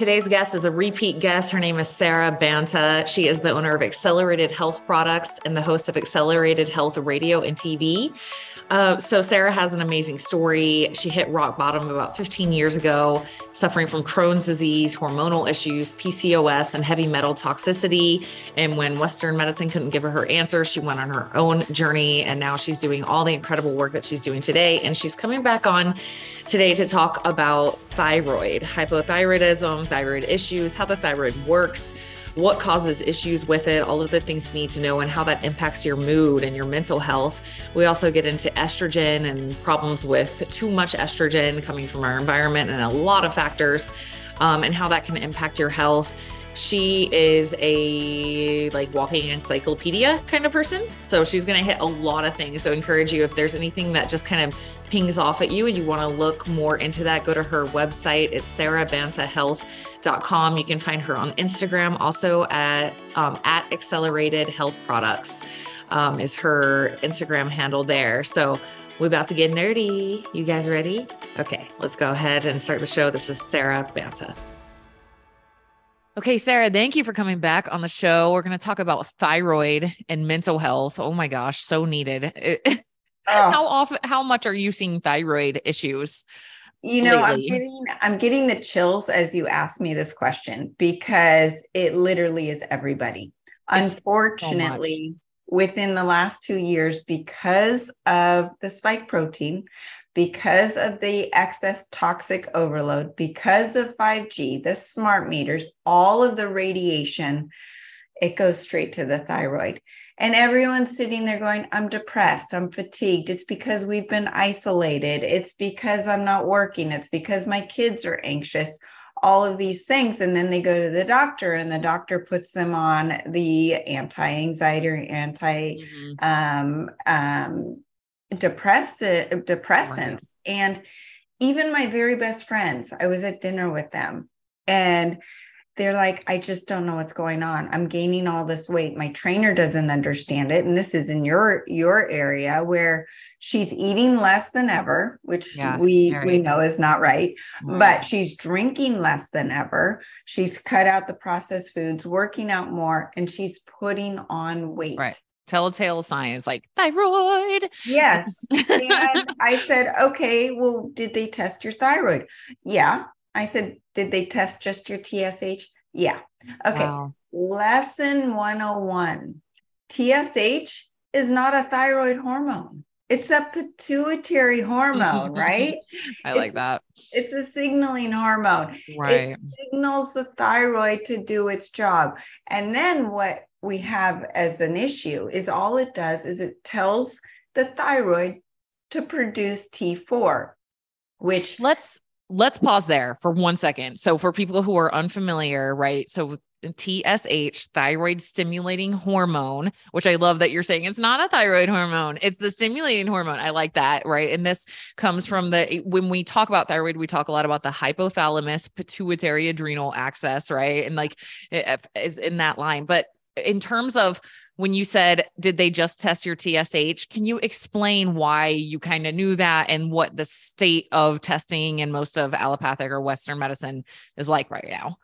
Today's guest is a repeat guest. Her name is Sara Banta. She is the owner of Accelerated Health Products and the host of Accelerated Health Radio and TV. Uh, so, Sara has an amazing story. She hit rock bottom about 15 years ago, suffering from Crohn's disease, hormonal issues, PCOS, and heavy metal toxicity. And when Western medicine couldn't give her her answer, she went on her own journey. And now she's doing all the incredible work that she's doing today. And she's coming back on today to talk about thyroid, hypothyroidism, thyroid issues, how the thyroid works, what causes issues with it, all of the things you need to know, and how that impacts your mood and your mental health. We also get into estrogen and problems with too much estrogen coming from our environment and a lot of factors, um, and how that can impact your health. She is a like walking encyclopedia kind of person. So she's going to hit a lot of things. So encourage you if there's anything that just kind of pings off at you and you want to look more into that, go to her website. It's sarabantahealth.com. You can find her on Instagram also at um, at Accelerated Health Products um, is her Instagram handle there. So we're about to get nerdy. You guys ready? Okay, let's go ahead and start the show. This is Sara Banta. Okay, Sara, thank you for coming back on the show. We're going to talk about thyroid and mental health. Oh my gosh, so needed. Oh. How often, how much are you seeing thyroid issues? You know, lately? I'm getting I'm getting the chills as you ask me this question because it literally is everybody. It's Unfortunately, so within the last 2 years because of the spike protein, because of the excess toxic overload, because of 5G, the smart meters, all of the radiation, it goes straight to the thyroid. And everyone's sitting there going, I'm depressed, I'm fatigued. It's because we've been isolated. It's because I'm not working. It's because my kids are anxious, all of these things. And then they go to the doctor, and the doctor puts them on the anti anxiety or anti mm-hmm. um, um, depress- depressants. And even my very best friends, I was at dinner with them. And they're like i just don't know what's going on i'm gaining all this weight my trainer doesn't understand it and this is in your your area where she's eating less than ever which yeah, we we know is not right mm-hmm. but she's drinking less than ever she's cut out the processed foods working out more and she's putting on weight right telltale signs like thyroid. Yes. and I said, okay, well, did they test your thyroid? Yeah. I said, Did they test just your TSH? Yeah. Okay. Wow. Lesson 101 TSH is not a thyroid hormone. It's a pituitary hormone, right? I like that. It's a signaling hormone. Right. It signals the thyroid to do its job. And then what we have as an issue is all it does is it tells the thyroid to produce T4, which let's let's pause there for one second. So, for people who are unfamiliar, right? So, TSH, thyroid stimulating hormone, which I love that you're saying it's not a thyroid hormone, it's the stimulating hormone. I like that, right? And this comes from the when we talk about thyroid, we talk a lot about the hypothalamus, pituitary adrenal axis, right? And like eh, eh, is in that line. But in terms of when you said, did they just test your TSH? Can you explain why you kind of knew that and what the state of testing and most of allopathic or Western medicine is like right now?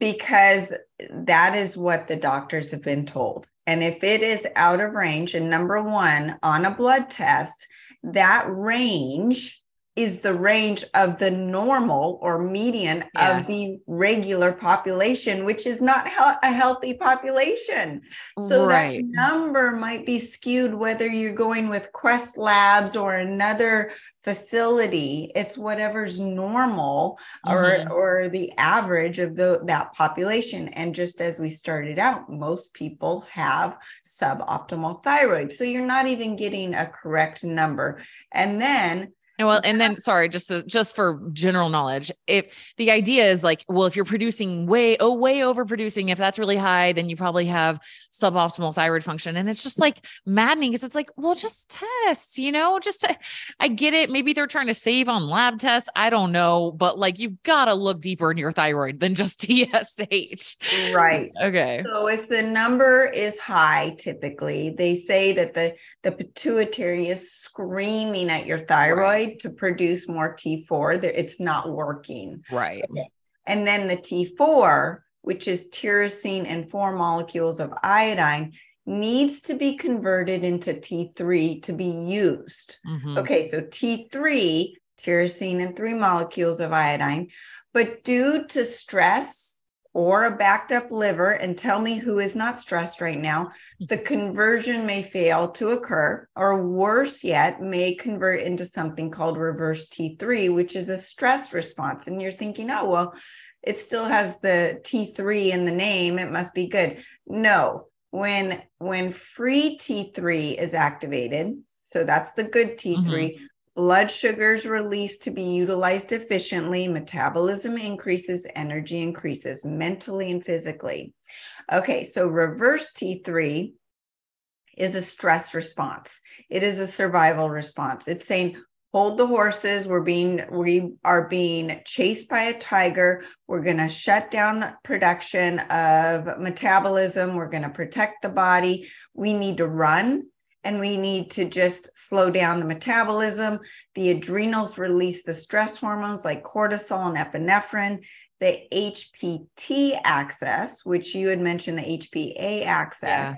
Because that is what the doctors have been told. And if it is out of range, and number one, on a blood test, that range is the range of the normal or median yeah. of the regular population, which is not a healthy population. So right. that number might be skewed whether you're going with Quest Labs or another facility. It's whatever's normal mm-hmm. or or the average of the that population. And just as we started out, most people have suboptimal thyroid. So you're not even getting a correct number. And then well, and then sorry, just to, just for general knowledge, if the idea is like, well, if you're producing way oh way overproducing, if that's really high, then you probably have suboptimal thyroid function, and it's just like maddening because it's like, well, just test, you know, just to, I get it. Maybe they're trying to save on lab tests, I don't know, but like you've got to look deeper in your thyroid than just TSH. Right. Okay. So if the number is high, typically they say that the the pituitary is screaming at your thyroid. Right to produce more T4. It's not working. Right. And then the T4, which is tyrosine and four molecules of iodine, needs to be converted into T3 to be used. Mm-hmm. Okay, so T3, tyrosine and three molecules of iodine, but due to stress or a backed up liver, and tell me who is not stressed right now, the conversion may fail to occur, or worse yet, may convert into something called reverse T3, which is a stress response. And you're thinking, oh, well, it still has the T3 in the name, it must be good. No, when when free T3 is activated, so that's the good T3, mm-hmm. Blood sugars released to be utilized efficiently, metabolism increases, energy increases mentally and physically. Okay, so reverse T3 is a stress response. It is a survival response. It's saying, hold the horses we're being we are being chased by a tiger we're going to shut down production of metabolism we're going to protect the body we need to run and we need to just slow down the metabolism the adrenals release the stress hormones like cortisol and epinephrine the hpt axis which you had mentioned the hpa axis yeah.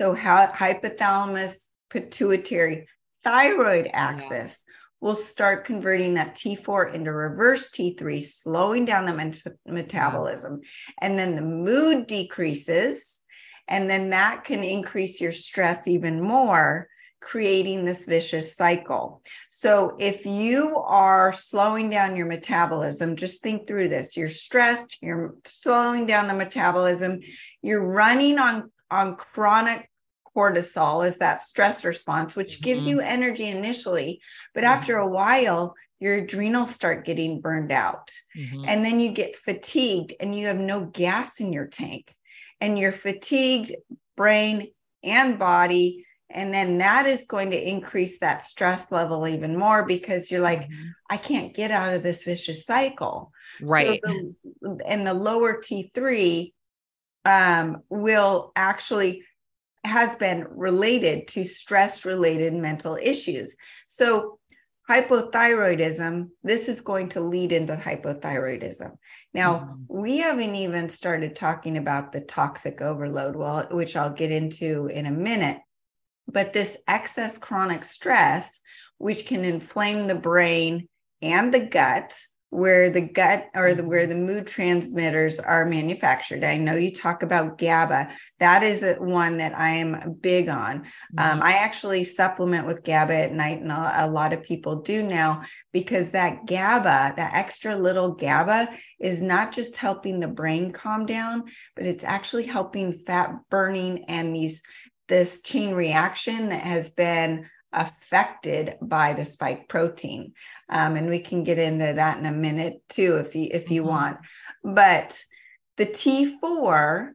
so how hypothalamus pituitary thyroid axis yeah will start converting that T4 into reverse T3, slowing down the met- metabolism. And then the mood decreases. And then that can increase your stress even more, creating this vicious cycle. So if you are slowing down your metabolism, just think through this. You're stressed, you're slowing down the metabolism, you're running on, on chronic cortisol is that stress response, which gives mm-hmm. you energy initially. But mm-hmm. after a while, your adrenals start getting burned out. Mm-hmm. And then you get fatigued and you have no gas in your tank. And you're fatigued, brain and body. And then that is going to increase that stress level even more because you're like, mm-hmm. I can't get out of this vicious cycle. Right. So the, and the lower T3 um, will actually has been related to stress related mental issues. So, hypothyroidism, this is going to lead into hypothyroidism. Now, mm-hmm. we haven't even started talking about the toxic overload, well, which I'll get into in a minute. But this excess chronic stress, which can inflame the brain and the gut, where the gut or the, where mm-hmm. the mood transmitters are manufactured. I know you talk about GABA. That is one that I am big on. Um, mm-hmm. Um, I actually supplement with GABA at night, and a, a, lot of people do now because that GABA, that extra little GABA, is not just helping the brain calm down, but it's actually helping fat burning and these this chain reaction that has been affected by the spike protein. Um, and we can get into that in a minute too, if you if you mm-hmm. want. But the T4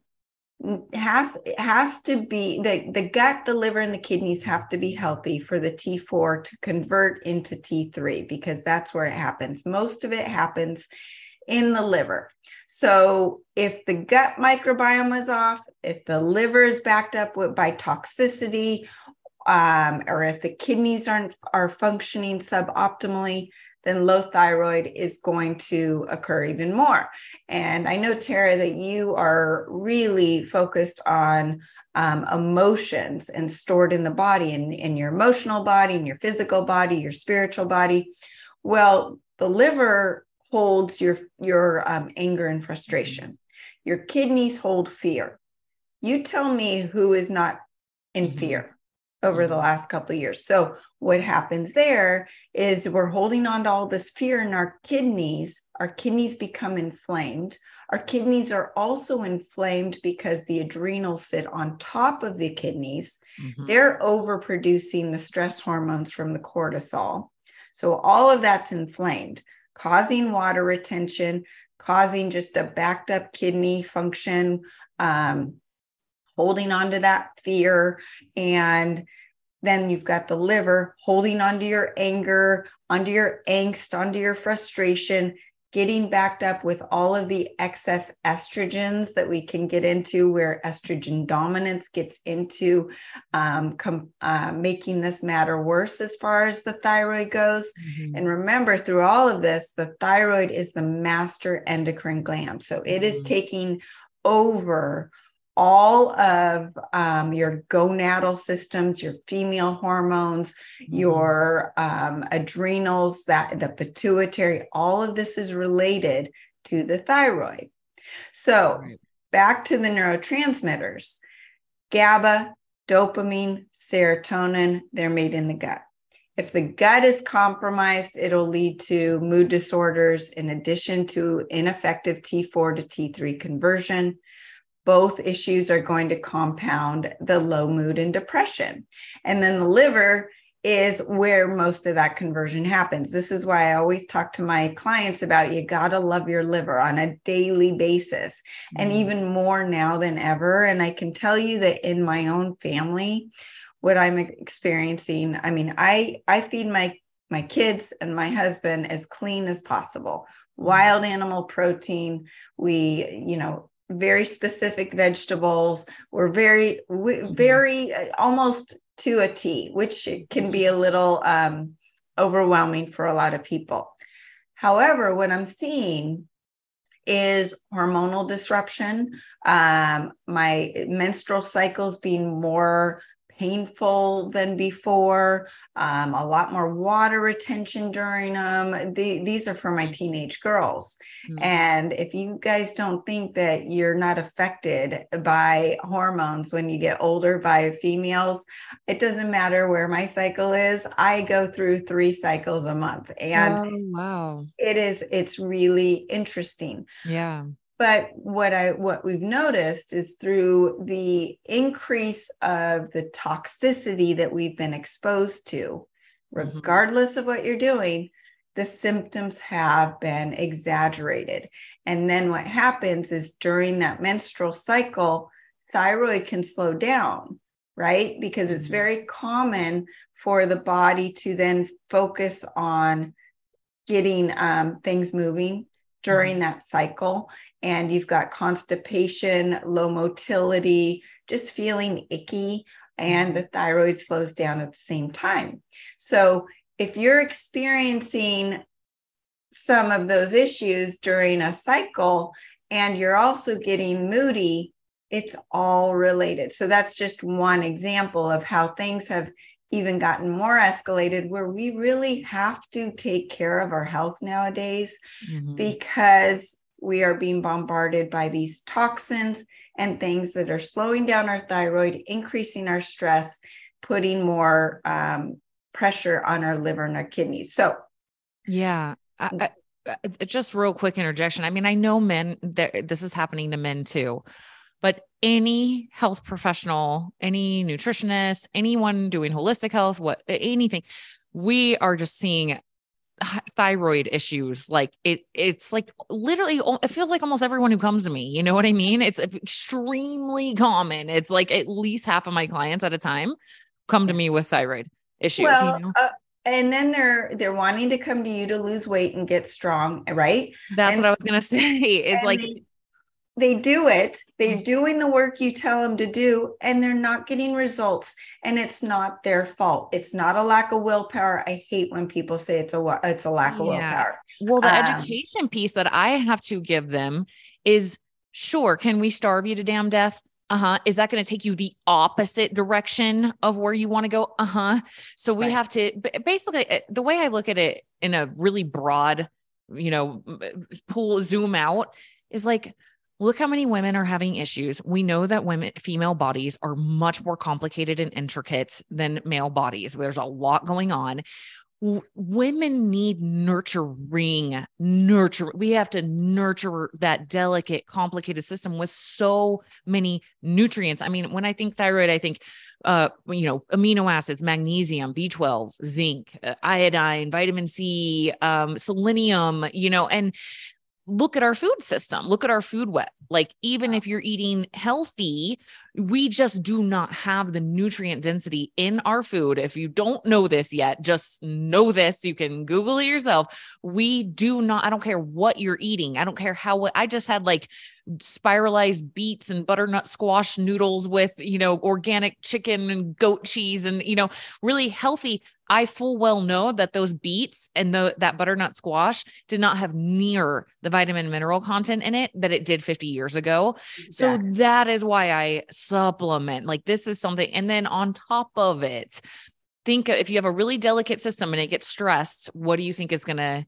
has has to be the the gut the liver and the kidneys have to be healthy for the T4 to convert into T3 because that's where it happens most of it happens in the liver so if the gut microbiome is off if the liver is backed up with, by toxicity um, or if the kidneys aren't are functioning suboptimally, then low thyroid is going to occur even more. And I know Tara that you are really focused on um, emotions and stored in the body, in, in your emotional body, in your physical body, your spiritual body. Well, the liver holds your your um, anger and frustration. Your kidneys hold fear. You tell me who is not in mm-hmm. fear over the mm-hmm. last couple of years. So what happens there is we're holding on to all this fear in our kidneys. Our kidneys become inflamed. Our kidneys are also inflamed because the adrenals sit on top of the kidneys. Mm-hmm. They're overproducing the stress hormones from the cortisol. So all of that's inflamed, causing water retention, causing just a backed up kidney function, um, holding on to that fear. And then you've got the liver holding on to your anger, onto your angst, onto your frustration, getting backed up with all of the excess estrogens that we can get into, where estrogen dominance gets into um, com- uh, making this matter worse as far as the thyroid goes. Mm-hmm. And remember, through all of this, the thyroid is the master endocrine gland. So it is mm-hmm. taking over all of um, your gonadal systems, your female hormones, mm-hmm. your um, adrenals, that the pituitary, all of this is related to the thyroid. So right. back to the neurotransmitters, GABA, dopamine, serotonin, they're made in the gut. If the gut is compromised, it'll lead to mood disorders in addition to ineffective T4 to T3 conversion both issues are going to compound the low mood and depression. And then the liver is where most of that conversion happens. This is why I always talk to my clients about you got to love your liver on a daily basis mm-hmm. and even more now than ever. And I can tell you that in my own family, what I'm experiencing, I mean, I I feed my my kids and my husband as clean as possible. Mm-hmm. Wild animal protein. We, you know, very specific vegetables. We're very, mm-hmm. very uh, almost to a T, which can be a little um, overwhelming for a lot of people. However, what I'm seeing is hormonal disruption, um, my menstrual cycles being more painful than before, um, a lot more water retention during them. The, these are for my teenage girls. Mm-hmm. And if you guys don't think that you're not affected by hormones when you get older by females, it doesn't matter where my cycle is. I go through three cycles a month. And oh, wow. it is, it's really interesting. Yeah but what i what we've noticed is through the increase of the toxicity that we've been exposed to mm-hmm. regardless mm-hmm. of what you're doing the symptoms have been exaggerated and then what happens is during that menstrual cycle thyroid can slow down right because it's mm-hmm. very common for the body to then focus on getting um, things moving during mm-hmm. that cycle and you've got constipation, low motility, just feeling icky, and the thyroid slows down at the same time. So, if you're experiencing some of those issues during a cycle and you're also getting moody, it's all related. So, that's just one example of how things have even gotten more escalated where we really have to take care of our health nowadays mm-hmm. because we are being bombarded by these toxins and things that are slowing down our thyroid, increasing our stress, putting more um, pressure on our liver and our kidneys. So, yeah. I, I, just real quick interjection. I mean, I know men this is happening to men too, but any health professional, any nutritionist, anyone doing holistic health, what anything, we are just seeing thyroid issues like it it's like literally it feels like almost everyone who comes to me you know what i mean? It's extremely common. It's like at least half of my clients at a time come to me with thyroid issues well, you know? uh, and then they're they're wanting to come to you to lose weight and get strong right? That's and, what i was gonna say is like they, they do it. They're mm. doing the work you tell them to do and they're not getting results and it's not their fault. It's not a lack of willpower. I hate when people say it's a it's a lack of yeah. willpower. Well the um, education piece that i have to give them is sure can we starve you to damn death? Uh-huh. Is that going to take you the opposite direction of where you want to go? Uh-huh. So we right. have to basically eh, the way i look at it in a really broad you know pull zoom out is like Look how many women are having issues. We know that women, female bodies are much more complicated and intricate than male bodies. There's a lot going on. W- women need nurturing, nurture. We have to nurture that delicate, complicated system with so many nutrients. I mean, when I think thyroid, I think, uh, you know, amino acids, magnesium, B12, zinc, uh, iodine, vitamin C, um, selenium, you know, and look at our food system look at our food web like even if you're eating healthy we just do not have the nutrient density in our food. If you don't know this yet, just know this. You can Google it yourself. We do not, I don't care what you're eating. I don't care how, I just had like spiralized beets and butternut squash noodles with, you know, organic chicken and goat cheese and, you know, really healthy. I full well know that those beets and the that butternut squash did not have near the vitamin mineral content in it that it did 50 years ago. So that is why I supplement. Like this is something and then on top of it, think if you have a really delicate system and it gets stressed, what do you think is going to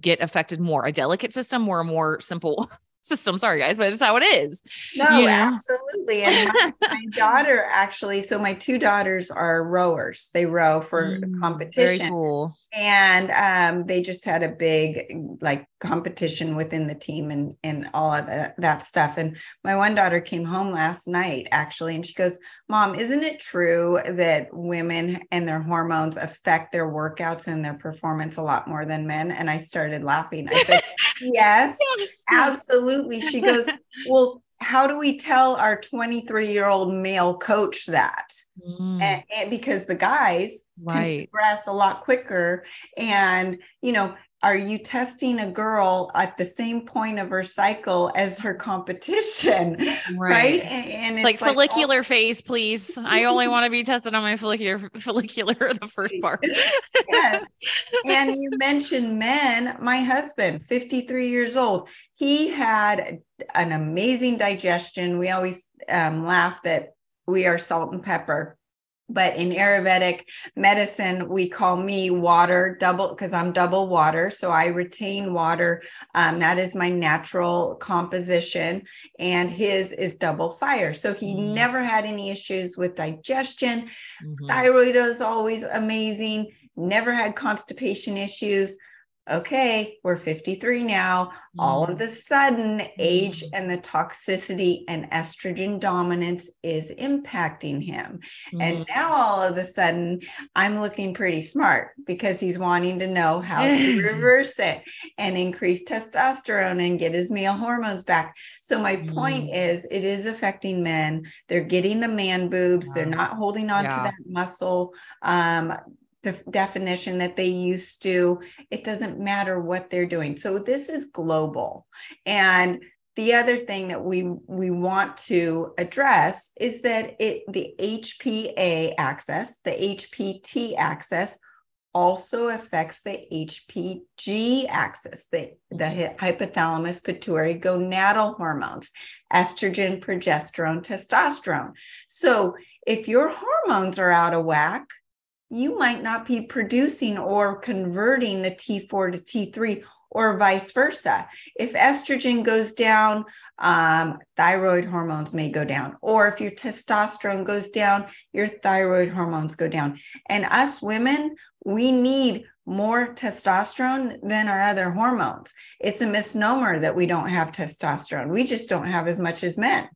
get affected more? A delicate system or a more simple system. Sorry, guys, but it's how it is. No, you know? absolutely. And my, my, daughter actually, so my two daughters are rowers. They row for mm, competition. Cool. And um, they just had a big like competition within the team and and all of that, that stuff. And my one daughter came home last night actually, and she goes, Mom, isn't it true that women and their hormones affect their workouts and their performance a lot more than men? And I started laughing. I said, Yes, yes absolutely. She goes, Well, how do we tell our 23 year old male coach that? Mm. And, and, because the guys right. progress a lot quicker. And, you know, are you testing a girl at the same point of her cycle as her competition right, right? and, and it's, it's, like, like follicular phase please. I only want to be tested on my follicular follicular the first part. Yes. and you mentioned men. My husband 53 years old he had an amazing digestion. We always um, laugh that we are salt and pepper but in Ayurvedic medicine, we call me water double because I'm double water. So I retain water. Um, that is my natural composition. And his is double fire. So he mm. never had any issues with digestion. Mm-hmm. Thyroid is always amazing, never had constipation issues okay, we're 53 now. Mm. All of mm. the sudden, age mm. and the toxicity and estrogen dominance is impacting him. Mm. And now all of a sudden, I'm looking pretty smart because he's wanting to know how to reverse it and increase testosterone and get his male hormones back. So, my mm. point is, it is affecting men. They're getting the man boobs, wow. they're not holding on yeah. to that muscle. Um, def- definition that they used to. It doesn't matter what they're doing. So this is global. And the other thing that we we want to address is that it the HPA axis, the HPT axis also affects the HPG axis, the, the mm-hmm. hypothalamus pituitary gonadal hormones, estrogen, progesterone, testosterone. So if your hormones are out of whack, you might not be producing or converting the T4 to T3 or vice versa. If estrogen goes down, um, thyroid hormones may go down. Or if your testosterone goes down, your thyroid hormones go down. And us women, we need more testosterone than our other hormones. It's a misnomer that we don't have testosterone. We just don't have as much as men.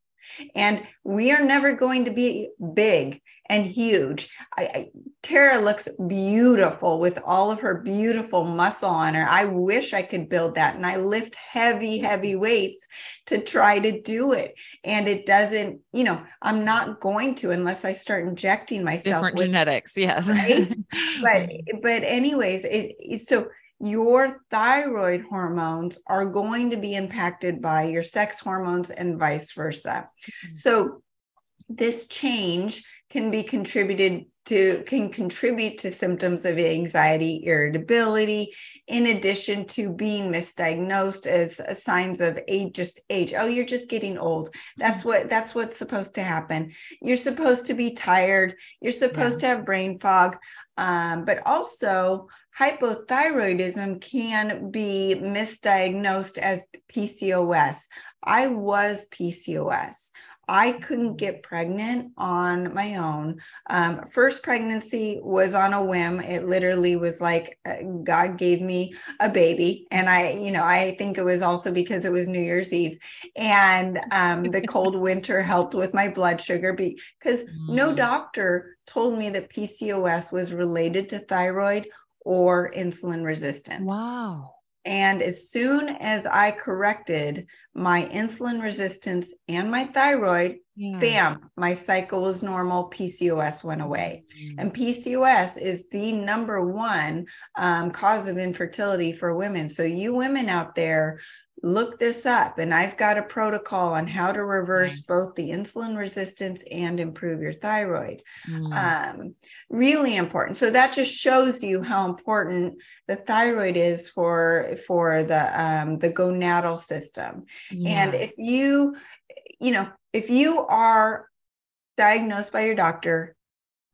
And we are never going to be big and huge. I, I, Tara looks beautiful with all of her beautiful muscle on her. I wish I could build that. And I lift heavy, heavy weights to try to do it. And it doesn't, you know, I'm not going to unless I start injecting myself. Different with, genetics, yes. Right? but but anyways, it, so your thyroid hormones are going to be impacted by your sex hormones and vice versa. Mm-hmm. So this change can be contributed to can contribute to symptoms of anxiety irritability in addition to being misdiagnosed as signs of age just age oh you're just getting old that's mm-hmm. what that's what's supposed to happen you're supposed to be tired you're supposed yeah. to have brain fog um, but also hypothyroidism can be misdiagnosed as PCOS. I was PCOS. I couldn't get pregnant on my own. Um, first pregnancy was on a whim. It literally was like uh, God gave me a baby. And I, you know, I think it was also because it was New Year's Eve. And um, the cold winter helped with my blood sugar because mm. no doctor told me that PCOS was related to thyroid or insulin resistance. Wow. And as soon as I corrected my insulin resistance and my thyroid, yeah. bam, my cycle was normal. PCOS went away. Mm-hmm. And PCOS is the number one um, cause of infertility for women. So, you women out there look this up and i've got a protocol on how to reverse nice. both the insulin resistance and improve your thyroid mm. um, really important so that just shows you how important the thyroid is for for the um, the gonadal system yeah. and if you you know if you are diagnosed by your doctor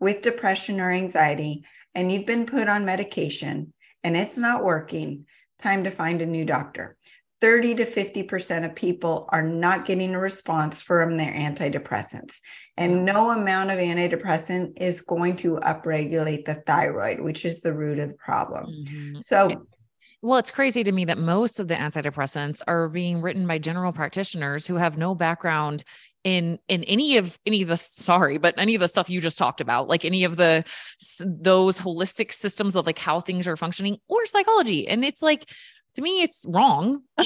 with depression or anxiety and you've been put on medication and it's not working time to find a new doctor 30 to 50% of people are not getting a response from their antidepressants. And no amount of antidepressant is going to upregulate the thyroid, which is the root of the problem. Mm-hmm. So, well, it's crazy to me that most of the antidepressants are being written by general practitioners who have no background in in any of any of the sorry but any of the stuff you just talked about like any of the those holistic systems of like how things are functioning or psychology and it's like to me it's wrong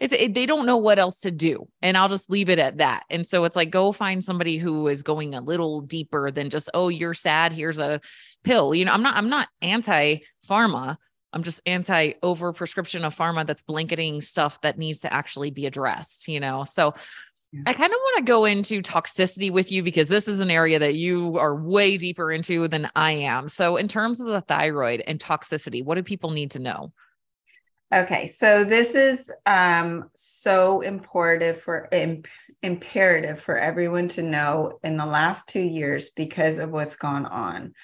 it's it, they don't know what else to do and i'll just leave it at that and so it's like go find somebody who is going a little deeper than just oh you're sad here's a pill you know i'm not i'm not anti pharma i'm just anti over prescription of pharma that's blanketing stuff that needs to actually be addressed you know so yeah. I kind of want to go into toxicity with you because this is an area that you are way deeper into than I am. So, in terms of the thyroid and toxicity, what do people need to know? Okay, so this is um, so important for imp- imperative for everyone to know in the last two years because of what's gone on.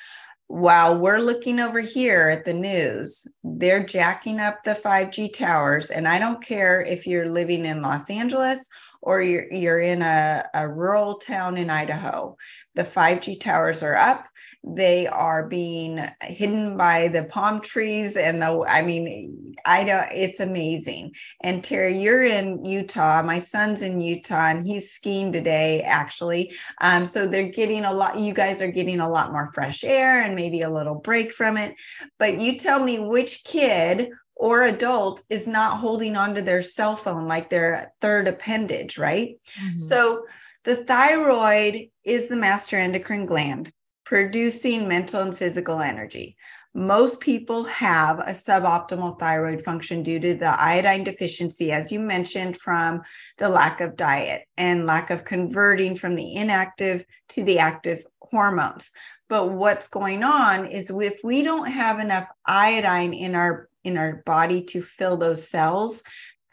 While we're looking over here at the news, they're jacking up the 5G towers, and I don't care if you're living in Los Angeles or you're, you're in a, a rural town in Idaho. The 5G towers are up. They are being hidden by the palm trees. And the, I mean, I don't, it's amazing. And Tara, you're in Utah. My son's in Utah and he's skiing today, actually. Um, so they're getting a lot, you guys are getting a lot more fresh air and maybe a little break from it. But you tell me which kid or adult is not holding on to their cell phone like their third appendage, right? Mm-hmm. So the thyroid is the master endocrine gland producing mental and physical energy. Most people have a suboptimal thyroid function due to the iodine deficiency, as you mentioned, from the lack of diet and lack of converting from the inactive to the active hormones. But what's going on is if we don't have enough iodine in our in our body to fill those cells.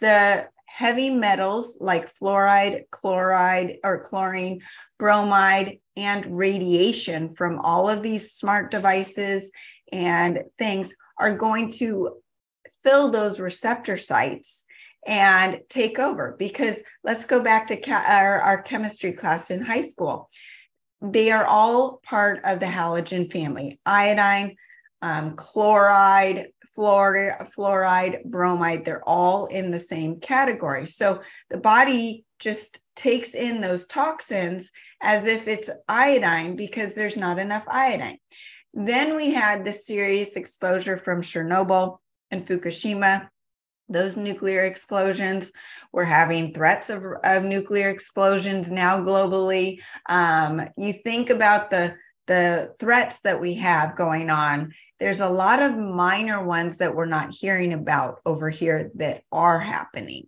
The heavy metals like fluoride, chloride, or chlorine, bromide, and radiation from all of these smart devices and things are going to fill those receptor sites and take over because let's go back to our, our chemistry class in high school they are all part of the halogen family iodine um, chloride fluoride, fluoride, bromide, they're all in the same category. So the body just takes in those toxins as if it's iodine because there's not enough iodine. Then we had the serious exposure from Chernobyl and Fukushima. Those nuclear explosions. We're having threats of, of nuclear explosions now globally. Um, you think about the the threats that we have going on there's a lot of minor ones that we're not hearing about over here that are happening.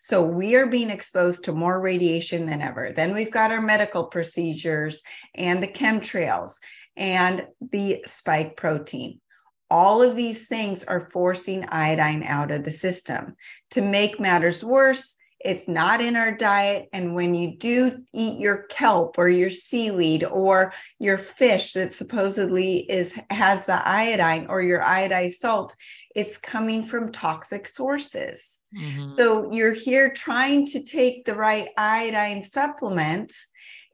So we are being exposed to more radiation than ever. Then we've got our medical procedures and the chemtrails and the spike protein. All of these things are forcing iodine out of the system. To make matters worse, it's not in our diet. And when you do eat your kelp or your seaweed or your fish that supposedly is has the iodine or your iodized salt, it's coming from toxic sources. Mm-hmm. So you're here trying to take the right iodine supplement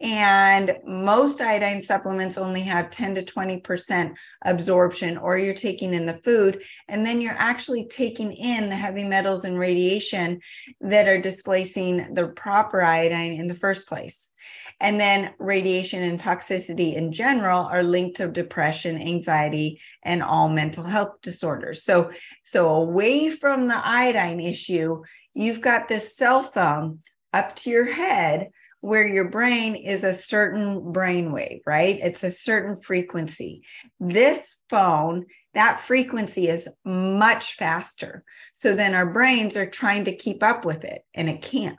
and most iodine supplements only have 10 to 20% absorption, or you're taking in the food. And then you're actually taking in the heavy metals and radiation that are displacing the proper iodine in the first place. And then radiation and toxicity in general are linked to depression, anxiety, and all mental health disorders. So, so away from the iodine issue, you've got this cell phone up to your head where your brain is a certain brain wave, right? It's a certain frequency. This phone, that frequency is much faster. So then our brains are trying to keep up with it and it can't.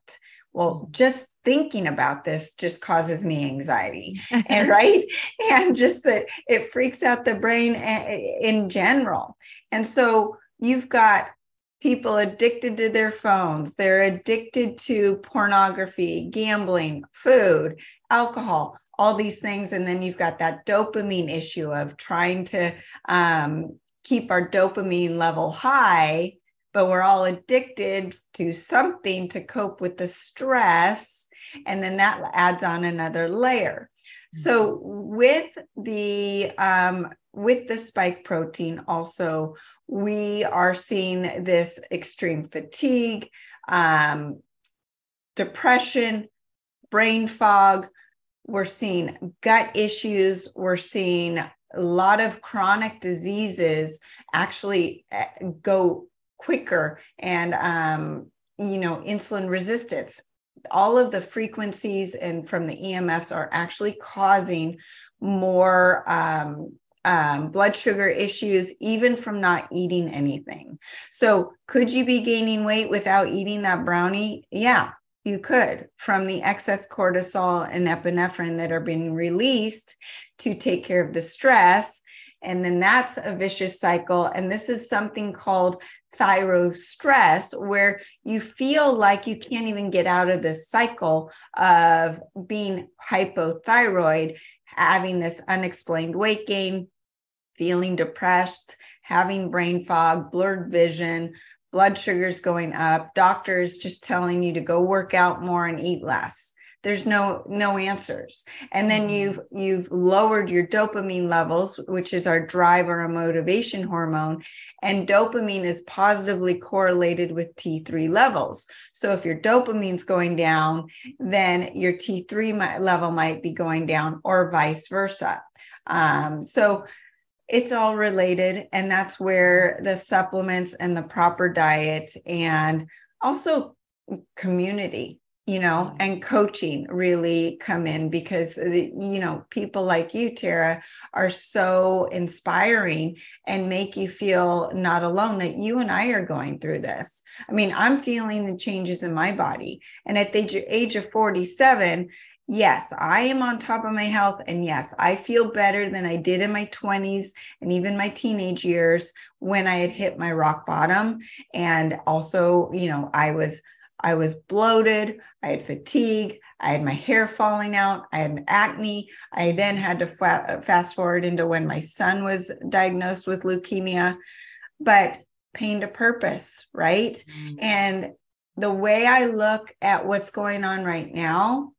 Well, mm. just thinking about this just causes me anxiety and right and just that it freaks out the brain eh, in general and so you've got people addicted to their phones. They're addicted to pornography, gambling, food, alcohol, all these things. And then you've got that dopamine issue of trying to um, keep our dopamine level high, but we're all addicted to something to cope with the stress. And then that adds on another layer. So with the um, with the spike protein, also we are seeing this extreme fatigue, um, depression, brain fog. We're seeing gut issues. We're seeing a lot of chronic diseases actually eh, go quicker and um, you know insulin resistance all of the frequencies and from the emfs are actually causing more um, um, blood sugar issues, even from not eating anything. So, could you be gaining weight without eating that brownie? Yeah, you could from the excess cortisol and epinephrine that are being released to take care of the stress. And then that's a vicious cycle. And this is something called thyroid stress, where you feel like you can't even get out of this cycle of being hypothyroid, having this unexplained weight gain, feeling depressed, having brain fog, blurred vision, blood sugars going up, doctors just telling you to go work out more and eat less. There's no no answers. And then mm-hmm. you've you've lowered your dopamine levels, which is our drive or a motivation hormone, and dopamine is positively correlated with T3 levels. So if your dopamine's going down, then your T3 level might be going down or vice versa. Um, so it's all related and that's where the supplements and the proper diet and also community you know mm-hmm. and coaching really come in because you know people like you tara are so inspiring and make you feel not alone that you and i are going through this i mean i'm feeling the changes in my body and at the age of 47 yes, I am on top of my health. And yes, I feel better than I did in my 20s and even my teenage years when I had hit my rock bottom. And also, you know, I was. I was bloated. I had fatigue. I had my hair falling out. I had acne. I then had to fa- fast forward into when my son was diagnosed with leukemia. But pain to purpose, right? Mm-hmm. And the way I look at what's going on right now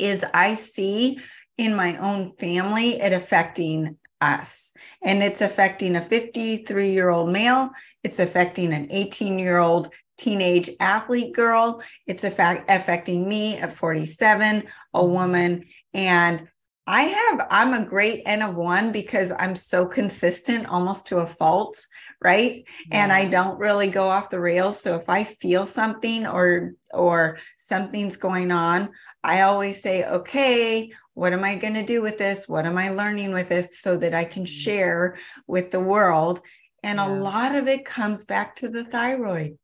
is I see in my own family it affecting us. And it's affecting a 53 year old male, it's affecting an 18 year old teenage athlete girl, it's affecting me at 47, a woman. And I have, I'm a great N of one because I'm so consistent almost to a fault right yeah. and i don't really go off the rails so if i feel something or or something's going on I always say, okay, what am I going to do with this? What am I learning with this so that I can mm. share with the world? And yeah. a lot of it comes back to the thyroid.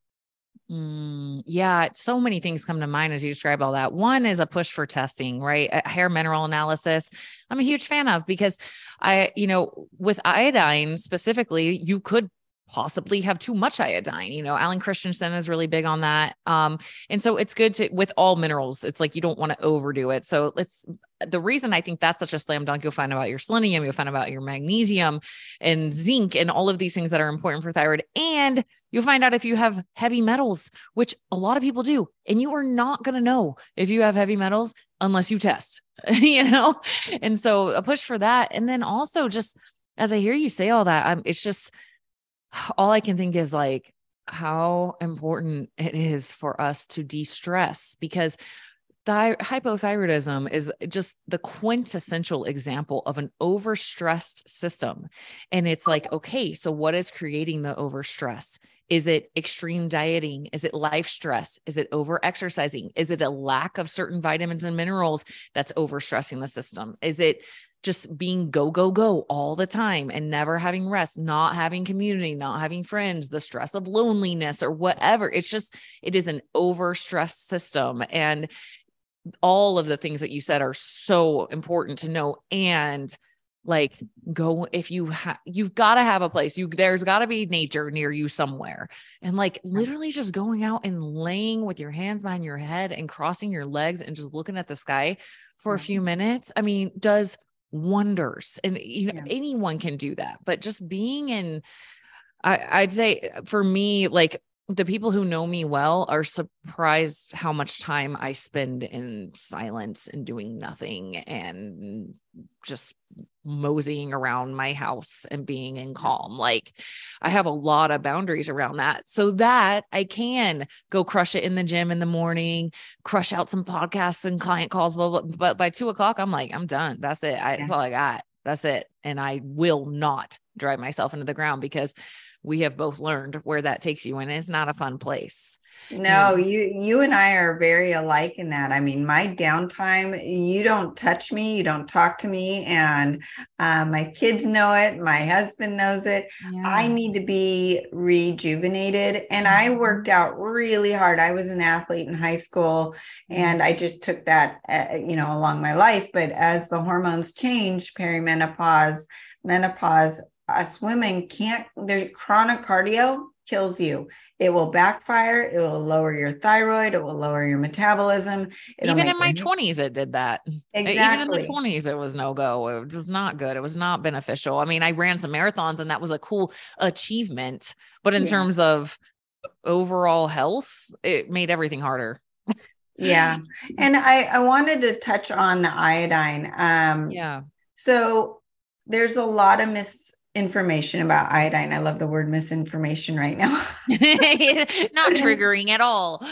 Mm, yeah, so many things come to mind as you describe all that. One is a push for testing, right? A hair mineral analysis. I'm a huge fan of because I, you know, with iodine specifically, you could possibly have too much iodine. You know, Alan Christianson is really big on that. Um, and so it's good to with all minerals, it's like you don't want to overdo it. So let's the reason I think that's such a slam dunk, you'll find about your selenium, you'll find about your magnesium and zinc and all of these things that are important for thyroid. And you'll find out if you have heavy metals, which a lot of people do. And you are not going to know if you have heavy metals unless you test, you know? And so a push for that. And then also just as I hear you say all that, I'm, it's just all I can think is like how important it is for us to de stress because the hypothyroidism is just the quintessential example of an overstressed system. And it's like, okay, so what is creating the overstress? Is it extreme dieting? Is it life stress? Is it over exercising? Is it a lack of certain vitamins and minerals that's overstressing the system? Is it just being go, go, go all the time and never having rest, not having community, not having friends, the stress of loneliness or whatever? It's just, it is an overstressed system. And all of the things that you said are so important to know and like go if you have you've got to have a place you there's got to be nature near you somewhere and like literally just going out and laying with your hands behind your head and crossing your legs and just looking at the sky for a few minutes i mean does wonders and you know yeah. anyone can do that but just being in I, i'd say uh, for me like the people who know me well are surprised how much time I spend in silence and doing nothing and just moseying around my house and being in calm. Like I have a lot of boundaries around that so that I can go crush it in the gym in the morning, crush out some podcasts and client calls. Blah, blah, blah. But by two o'clock, I'm like, I'm done. That's it. I, yeah. That's all I got. That's it. And I will not drive myself into the ground because we have both learned where that takes you and it's not a fun place. No you you and i are very alike in that. I mean my downtime you don't touch me you don't talk to me and uh, my kids know it my husband knows it. Yeah. i need to be rejuvenated and i mm-hmm. worked out really hard. I was an athlete in high school and i just took that uh, you know along my life but as the hormones change perimenopause menopause us women can't their chronic cardio kills you. It will backfire it will lower your thyroid it will lower your metabolism even in my 20s it did that. Exactly even in the 20s it was no go it was not good it was not beneficial. I mean i ran some marathons and that was a cool achievement but in yeah. terms of overall health it made everything harder. Yeah and i i wanted to touch on the iodine um yeah. so there's a lot of mis information about iodine. I love the word misinformation right now. Not triggering at all.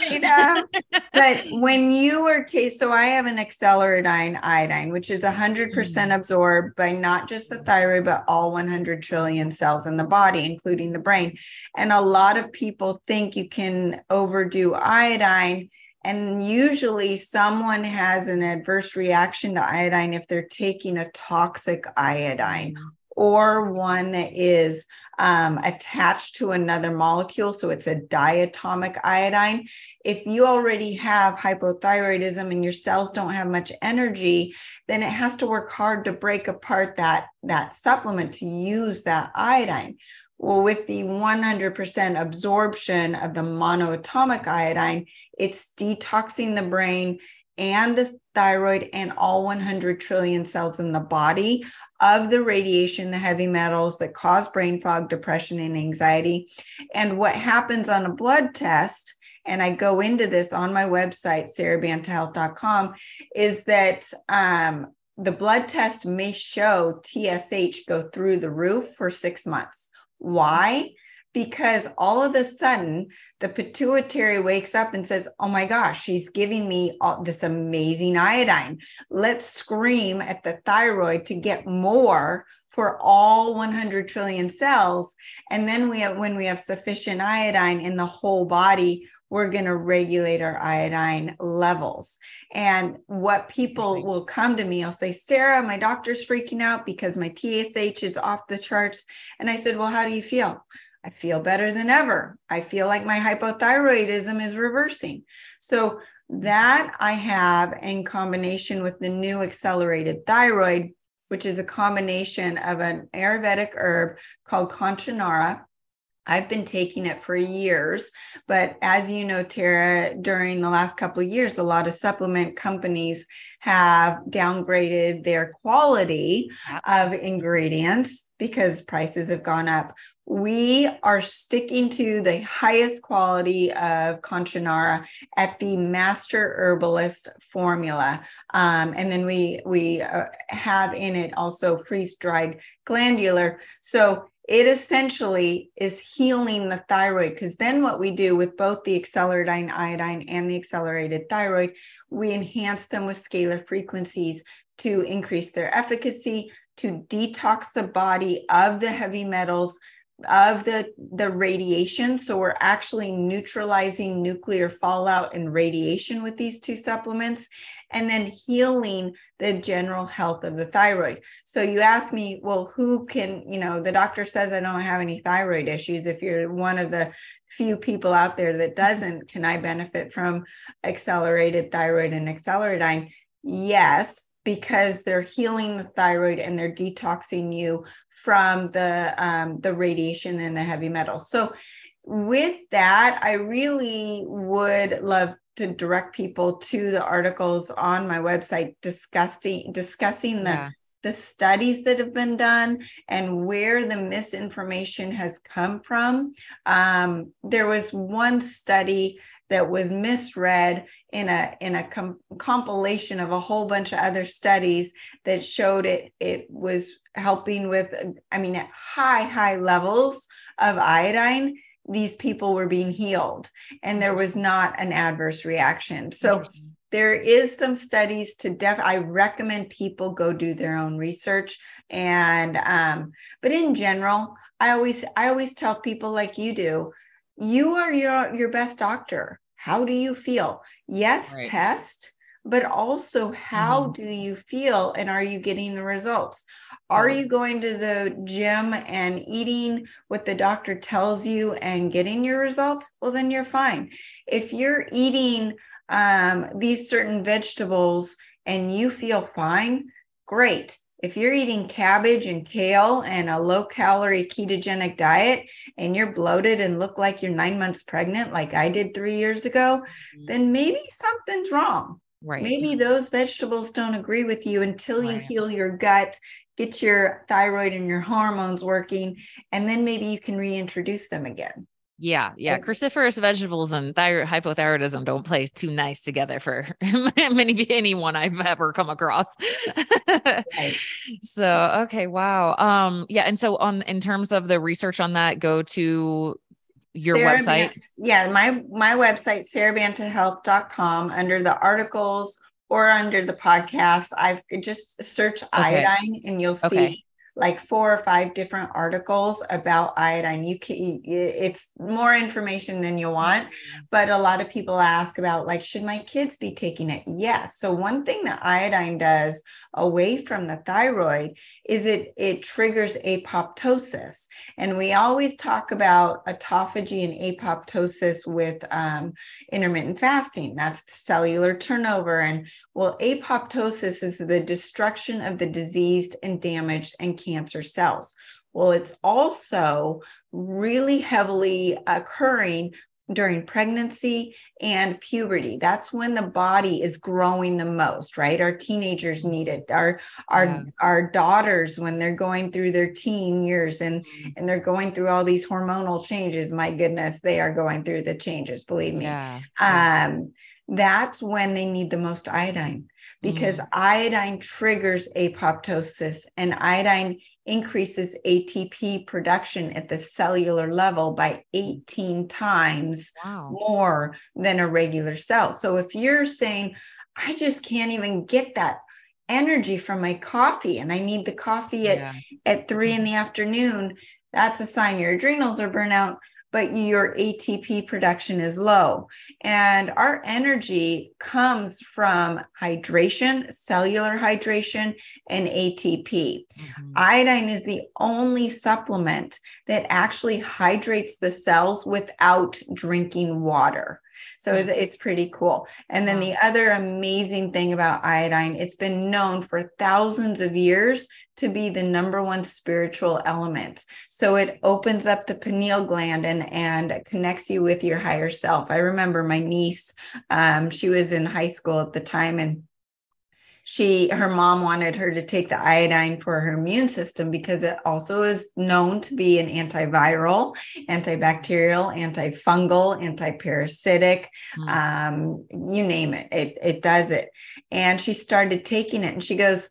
but when you are taste, so I have an acceleradine iodine, which is 100% mm-hmm. absorbed by not just the thyroid, but all 100 trillion cells in the body, including the brain. And a lot of people think you can overdo iodine. And usually, someone has an adverse reaction to iodine if they're taking a toxic iodine mm-hmm or one that is um, attached to another molecule. So it's a diatomic iodine. If you already have hypothyroidism and your cells don't have much energy, then it has to work hard to break apart that, that supplement to use that iodine. Well, with the 100% absorption of the monoatomic iodine, it's detoxing the brain and the thyroid and all 100 trillion cells in the body of the radiation, the heavy metals that cause brain fog, depression, and anxiety. And what happens on a blood test, and I go into this on my website, sarabantahealth.com, is that um, the blood test may show TSH go through the roof for six months. Why? Because all of a sudden the pituitary wakes up and says, Oh my gosh, she's giving me all this amazing iodine. Let's scream at the thyroid to get more for all 100 trillion cells. And then we have, when we have sufficient iodine in the whole body, we're going to regulate our iodine levels. And what people will come to me, I'll say, Sara, my doctor's freaking out because my TSH is off the charts. And I said, Well, how do you feel? I feel better than ever. I feel like my hypothyroidism is reversing. So that I have in combination with the new accelerated thyroid, which is a combination of an Ayurvedic herb called Kanchanara. I've been taking it for years, but as you know, Tara, during the last couple of years, a lot of supplement companies have downgraded their quality of ingredients because prices have gone up we are sticking to the highest quality of Kanchanara at the master herbalist formula. Um, and then we, we uh, have in it also freeze dried glandular. So it essentially is healing the thyroid because then what we do with both the acceleradine iodine and the accelerated thyroid we enhance them with scalar frequencies to increase their efficacy to detox the body of the heavy metals of the the radiation. So we're actually neutralizing nuclear fallout and radiation with these two supplements and then healing the general health of the thyroid. So you ask me well who can you know the doctor says i don't have any thyroid issues. If you're one of the few people out there that mm-hmm. doesn't can i benefit from accelerated thyroid and acceleradine yes because they're healing the thyroid and they're detoxing you from the um, the radiation and the heavy metals. So with that, I really would love to direct people to the articles on my website discussing discussing the yeah. the studies that have been done and where the misinformation has come from. Um, there was one study that was misread in a in a com- compilation of a whole bunch of other studies that showed it it was helping with, I mean, at high, high levels of iodine, these people were being healed and there was not an adverse reaction. So there is some studies to def I recommend people go do their own research. And um, but in general, I always I always tell people like you do, you are your your best doctor. How do you feel? Yes, right. test, but also how mm-hmm. do you feel and are you getting the results? Are you going to the gym and eating what the doctor tells you and getting your results? Well, then you're fine. If you're eating um, these certain vegetables and you feel fine, great. If you're eating cabbage and kale and a low calorie ketogenic diet and you're bloated and look like you're nine months pregnant, like I did three years ago, mm-hmm. then maybe something's wrong. Right. Maybe those vegetables don't agree with you until you right. heal your gut get your thyroid and your hormones working, and then maybe you can reintroduce them again. Yeah, yeah. Cruciferous vegetables and thyroid hypothyroidism don't play too nice together for many anyone I've ever come across. right. So okay, wow. Um, yeah, and so on in terms of the research on that, go to your Sara website. Ban- yeah, my my website, sarabantahealth.com under the articles or under the podcast. I've just search okay. iodine and you'll see okay. Like four or five different articles about iodine. You can it's more information than you want, mm-hmm. but a lot of people ask about like should my kids be taking it? Yes. So one thing that iodine does away from the thyroid is it it triggers apoptosis. And we always talk about autophagy and apoptosis with um, intermittent fasting. That's cellular turnover. And well apoptosis is the destruction of the diseased and damaged and cancer cells. Well, it's also really heavily occurring during pregnancy and puberty that's when the body is growing the most right our teenagers need it our our yeah. our daughters when they're going through their teen years and mm-hmm. and they're going through all these hormonal changes my goodness they are going through the changes believe me yeah. um that's when they need the most iodine because mm. iodine triggers apoptosis and iodine increases ATP production at the cellular level by 18 times wow. more than a regular cell. So if you're saying, I just can't even get that energy from my coffee and I need the coffee at, yeah. at three in the afternoon, that's a sign your adrenals are burnt out but your ATP production is low. And our energy comes from hydration, cellular hydration, and ATP. Mm-hmm. Iodine is the only supplement that actually hydrates the cells without drinking water. So it's, it's pretty cool. And then the other amazing thing about iodine, it's been known for thousands of years to be the number one spiritual element. So it opens up the pineal gland and, and connects you with your higher self. I remember my niece, um, she was in high school at the time and she her mom wanted her to take the iodine for her immune system because it also is known to be an antiviral antibacterial antifungal antiparasitic mm. um, you name it it it does it and she started taking it and she goes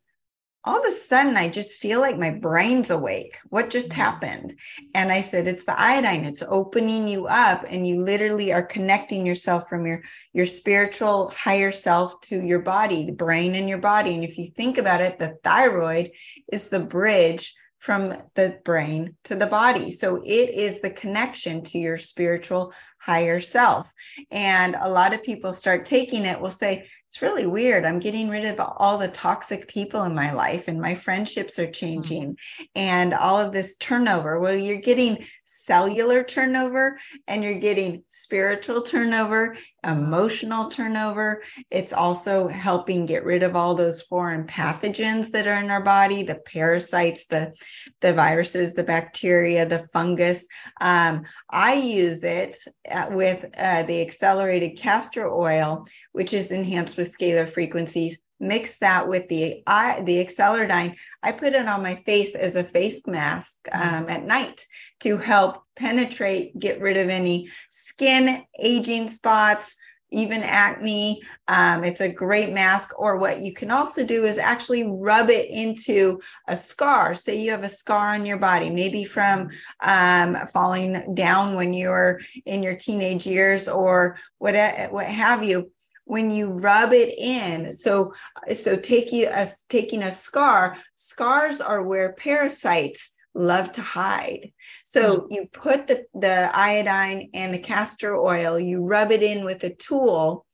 all of a sudden I just feel like my brain's awake. What just mm-hmm. happened? And I said, it's the iodine. It's opening you up and you literally are connecting yourself from your, your spiritual higher self to your body, the brain and your body. And if you think about it, the thyroid is the bridge from the brain to the body. So it is the connection to your spiritual higher self. And a lot of people start taking it will say, it's really weird. I'm getting rid of all the toxic people in my life, and my friendships are mm. changing, mm-hmm. and all of this turnover. Well, you're getting cellular turnover and you're getting spiritual turnover, emotional turnover. It's also helping get rid of all those foreign pathogens that are in our body the parasites, the, the viruses, the bacteria, the fungus. Um, I use it uh, with uh, the accelerated castor oil, which is enhanced with scalar frequencies mix that with the I, the Acceleradine. I put it on my face as a face mask mm-hmm. um, at night to help penetrate, get rid of any skin aging spots, even acne. Um, it's a great mask. Or what you can also do is actually rub it into a scar. Say you have a scar on your body, maybe from um, falling down when you were in your teenage years or what, what have you when you rub it in so so taking a taking a scar scars are where parasites love to hide so mm. you put the the iodine and the castor oil you rub it in with a tool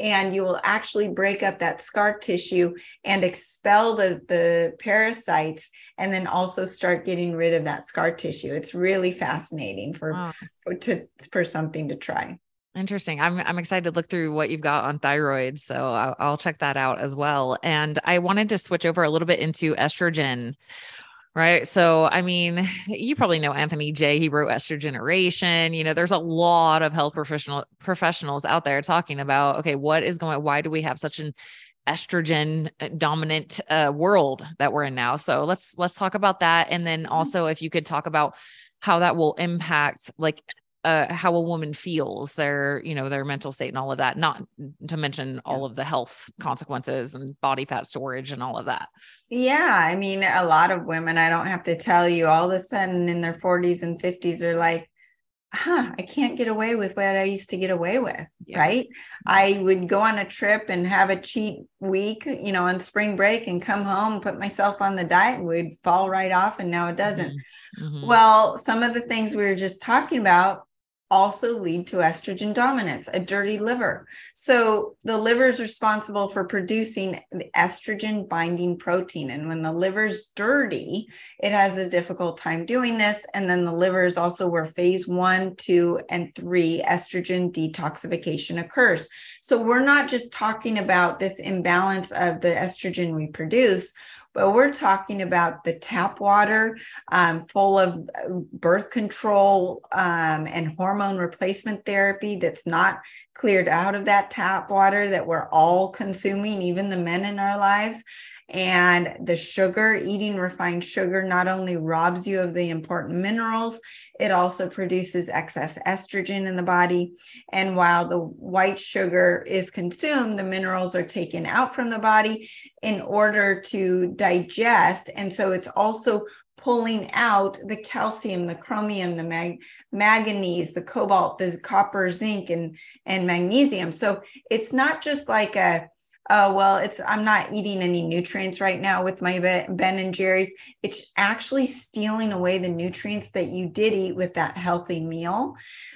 and you will actually break up that scar tissue and expel the the parasites and then also start getting rid of that scar tissue it's really fascinating for wow. for to for something to try Interesting. I'm I'm excited to look through what you've got on thyroid, so I'll, I'll, check that out as well. And I wanted to switch over a little bit into estrogen, right? So, I mean, you probably know Anthony Jay He wrote Estrogeneration. You know, there's a lot of health professional professionals out there talking about, okay, what is going? Why do we have such an estrogen uh, dominant uh, world that we're in now? So let's let's talk about that, and then mm-hmm. also if you could talk about how that will impact like uh, how a woman feels, their, you know, their mental state and all of that, not to mention all of the health consequences and body fat storage and all of that. Yeah. I mean, a lot of women, I don't have to tell you, all of a sudden in their 40s and 50s are like, huh, I can't get away with what I used to get away with. Yeah. Right. I would go on a trip and have a cheat week, you know, on spring break and come home, put myself on the diet and would fall right off. And now it doesn't. Mm-hmm. Mm-hmm. Well, some of the things we were just talking about also lead to estrogen dominance, a dirty liver. So the liver is responsible for producing the estrogen binding protein. And when the liver's dirty, it has a difficult time doing this. And then the liver is also where phase one, two, and three estrogen detoxification occurs. So we're not just talking about this imbalance of the estrogen we produce but we're talking about the tap water um, full of uh, birth control um, and hormone replacement therapy that's not cleared out of that tap water that we're all consuming, even the men in our lives. And the sugar, eating refined sugar, not only robs you of the important minerals, it also produces excess estrogen in the body. And while the white sugar is consumed, the minerals are taken out from the body in order to digest. And so it's also pulling out the calcium, the chromium, the mag- manganese, the cobalt, the copper, zinc, and, and magnesium. So it's not just like a oh well it's i'm not eating any nutrients right now with my ben and jerry's. It's actually stealing away the nutrients that you did eat with that healthy meal.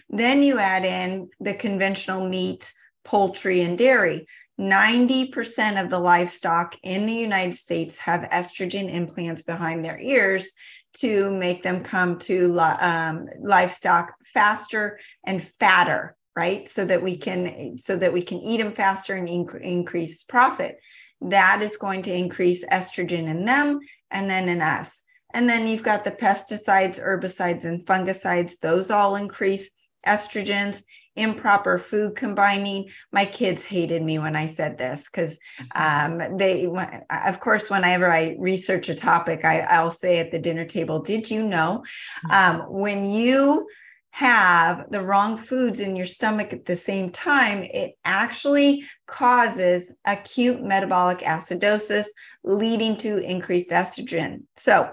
Then you add in the conventional meat poultry and dairy. 90% of the livestock in the united states have estrogen implants behind their ears to make them come to um, livestock faster and fatter right? So that we can so that we can eat them faster and inc- increase profit. That is going to increase estrogen in them and then in us. And then you've got the pesticides herbicides and fungicides. Those all increase estrogens improper food combining. My kids hated me when i said this because mm-hmm. um, they of course whenever i research a topic I, i'll say at the dinner table did you know mm-hmm. um, when you have the wrong foods in your stomach at the same time, it actually causes acute metabolic acidosis, leading to increased estrogen. So,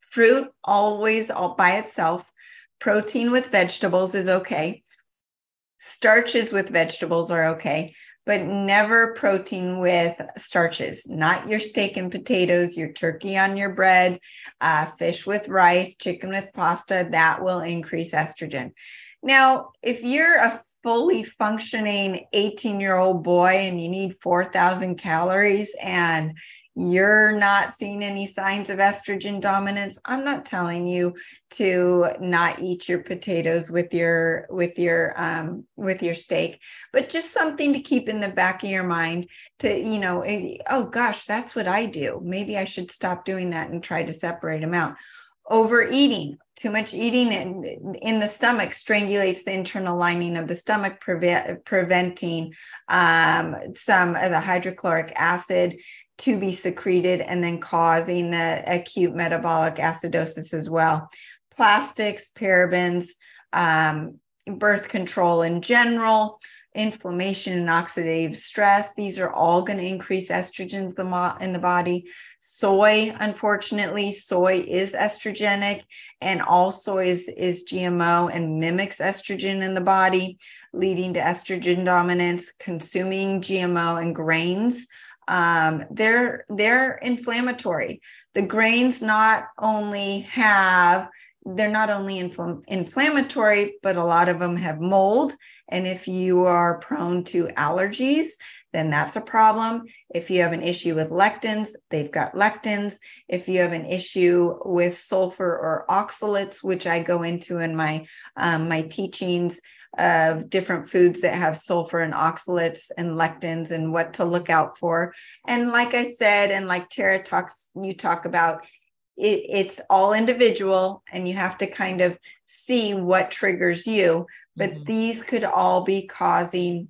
fruit always all by itself, protein with vegetables is okay, starches with vegetables are okay, but never protein with starches, not your steak and potatoes, your turkey on your bread, uh, fish with rice, chicken with pasta. That will increase estrogen. Now, if you're a fully functioning 18 year old boy and you need 4,000 calories and you're not seeing any signs of estrogen dominance. I'm not telling you to not eat your potatoes with your with your um with your steak but just something to keep in the back of your mind to you know eh, oh gosh that's what i do. Maybe i should stop doing that and try to separate them out. Overeating too much eating in, in the stomach strangulates the internal lining of the stomach prevent, preventing um, some of the hydrochloric acid to be secreted and then causing the acute metabolic acidosis as well. Plastics, parabens, um, birth control in general, inflammation and oxidative stress. These are all going to increase estrogen in the body. Soy, unfortunately, soy is estrogenic, and all soy is, is GMO and mimics estrogen in the body, leading to estrogen dominance. Consuming GMO and grains um, they're they're inflammatory. The grains not only have they're not only infl- inflammatory, but a lot of them have mold. And if you are prone to allergies, then that's a problem. If you have an issue with lectins, they've got lectins. If you have an issue with sulfur or oxalates, which I go into in my um, my teachings, of different foods that have sulfur and oxalates and lectins and what to look out for. And like I said, and like Tara talks, you talk about, it, it's all individual and you have to kind of see what triggers you. But mm-hmm. these could all be causing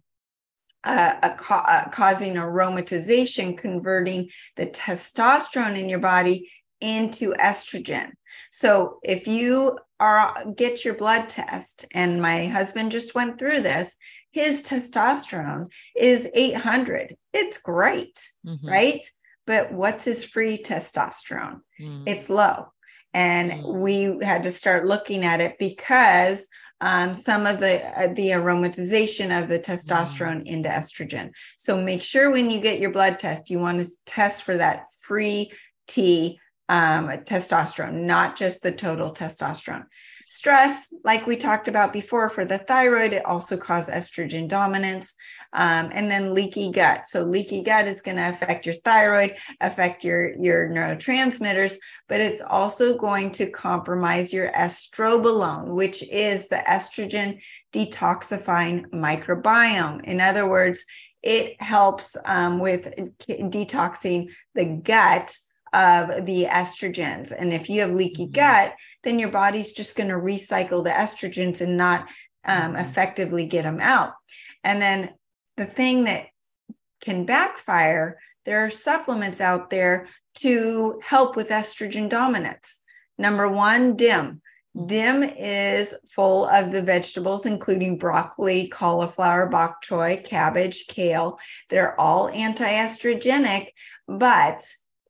uh, a, a, causing aromatization, converting the testosterone in your body into estrogen. So if you are get your blood test, and my husband just went through this, his testosterone is 800. It's great, mm-hmm. right? But what's his free testosterone? Mm-hmm. It's low. And mm-hmm. we had to start looking at it because um, some of the uh, the aromatization of the testosterone mm. into estrogen. So make sure when you get your blood test, you want to test for that free T um, testosterone, not just the total testosterone. Stress, like we talked about before, for the thyroid, it also causes estrogen dominance. Um, and then leaky gut. So leaky gut is going to affect your thyroid, affect your, your neurotransmitters, but it's also going to compromise your estrobolome, which is the estrogen detoxifying microbiome. In other words, it helps um, with detoxing the gut of the estrogens. And if you have leaky mm-hmm. gut, then your body's just going to recycle the estrogens and not um, mm-hmm. effectively get them out. And then the thing that can backfire, there are supplements out there to help with estrogen dominance. Number one, DIM. Mm-hmm. DIM is full of the vegetables, including broccoli, cauliflower, bok choy, cabbage, kale. They're all anti estrogenic, but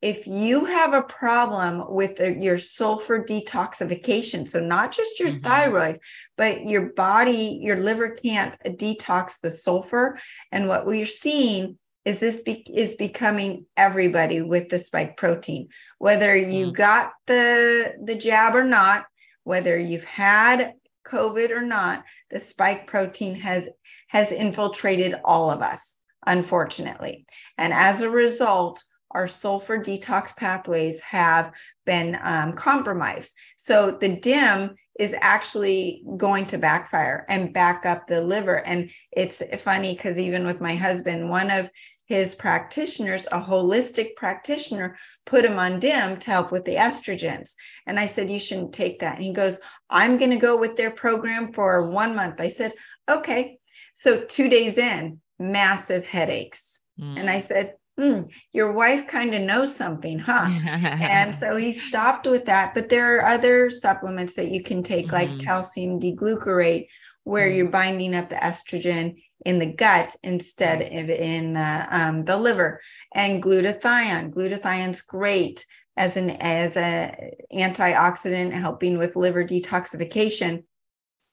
if you have a problem with the, your sulfur detoxification, so not just your mm-hmm. thyroid, but your body, your liver can't detox the sulfur. And what we're seeing is this be, is becoming everybody with the spike protein, whether you mm. got the the jab or not, whether you've had COVID or not, the spike protein has has infiltrated all of us, unfortunately. And as a result, our sulfur detox pathways have been um, compromised. So the DIM is actually going to backfire and back up the liver. And it's funny because even with my husband, one of his practitioners, a holistic practitioner, put him on DIM to help with the estrogens. And I said, You shouldn't take that. And he goes, I'm going to go with their program for one month. I said, Okay. So two days in, massive headaches. Mm. And I said, hmm, your wife kind of knows something, huh? and so he stopped with that. But there are other supplements that you can take, mm-hmm. like calcium D-glucarate, where mm-hmm. you're binding up the estrogen in the gut instead nice. of in the, um, the liver. And glutathione, glutathione's great as an as a antioxidant helping with liver detoxification